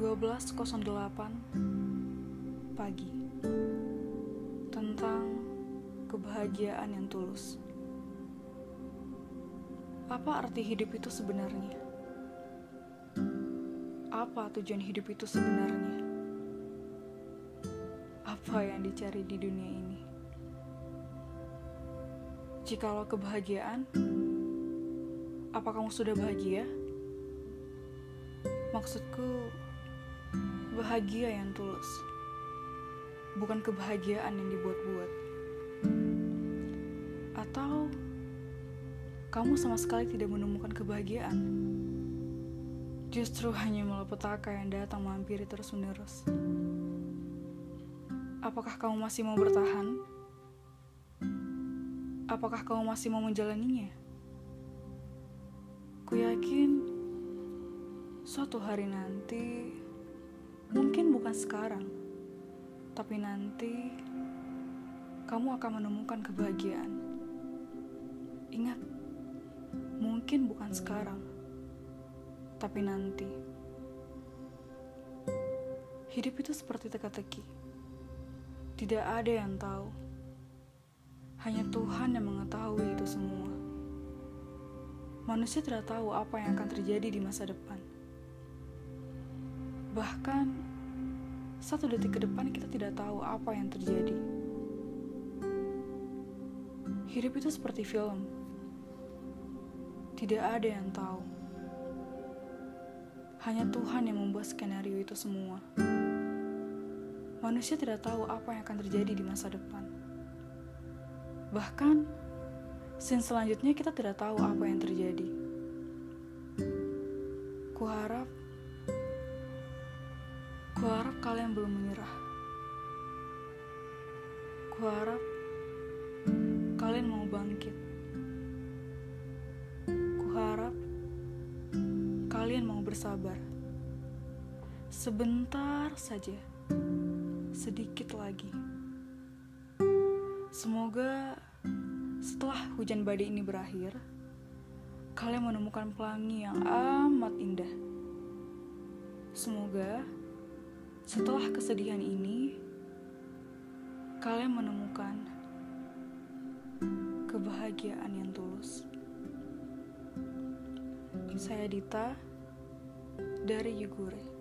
12.08 pagi tentang kebahagiaan yang tulus. Apa arti hidup itu sebenarnya? Apa tujuan hidup itu sebenarnya? Apa yang dicari di dunia ini? Jikalau kebahagiaan, apa kamu sudah bahagia? Maksudku, bahagia yang tulus, bukan kebahagiaan yang dibuat-buat. Atau kamu sama sekali tidak menemukan kebahagiaan, justru hanya malapetaka yang datang mampiri terus-menerus. Apakah kamu masih mau bertahan? Apakah kamu masih mau menjalaninya? Ku yakin suatu hari nanti, mungkin bukan sekarang, tapi nanti kamu akan menemukan kebahagiaan. Ingat, mungkin bukan sekarang, tapi nanti. Hidup itu seperti teka-teki. Tidak ada yang tahu. Hanya Tuhan yang mengetahui itu semua. Manusia tidak tahu apa yang akan terjadi di masa depan. Bahkan, satu detik ke depan kita tidak tahu apa yang terjadi. Hidup itu seperti film. Tidak ada yang tahu. Hanya Tuhan yang membuat skenario itu semua. Manusia tidak tahu apa yang akan terjadi di masa depan. Bahkan, scene selanjutnya kita tidak tahu apa yang terjadi. Kuharap Kuharap kalian belum menyerah. Kuharap kalian mau bangkit. Kuharap kalian mau bersabar. Sebentar saja. Sedikit lagi. Semoga setelah hujan badai ini berakhir, kalian menemukan pelangi yang amat indah. Semoga setelah kesedihan ini, kalian menemukan kebahagiaan yang tulus. Saya Dita dari Yugure.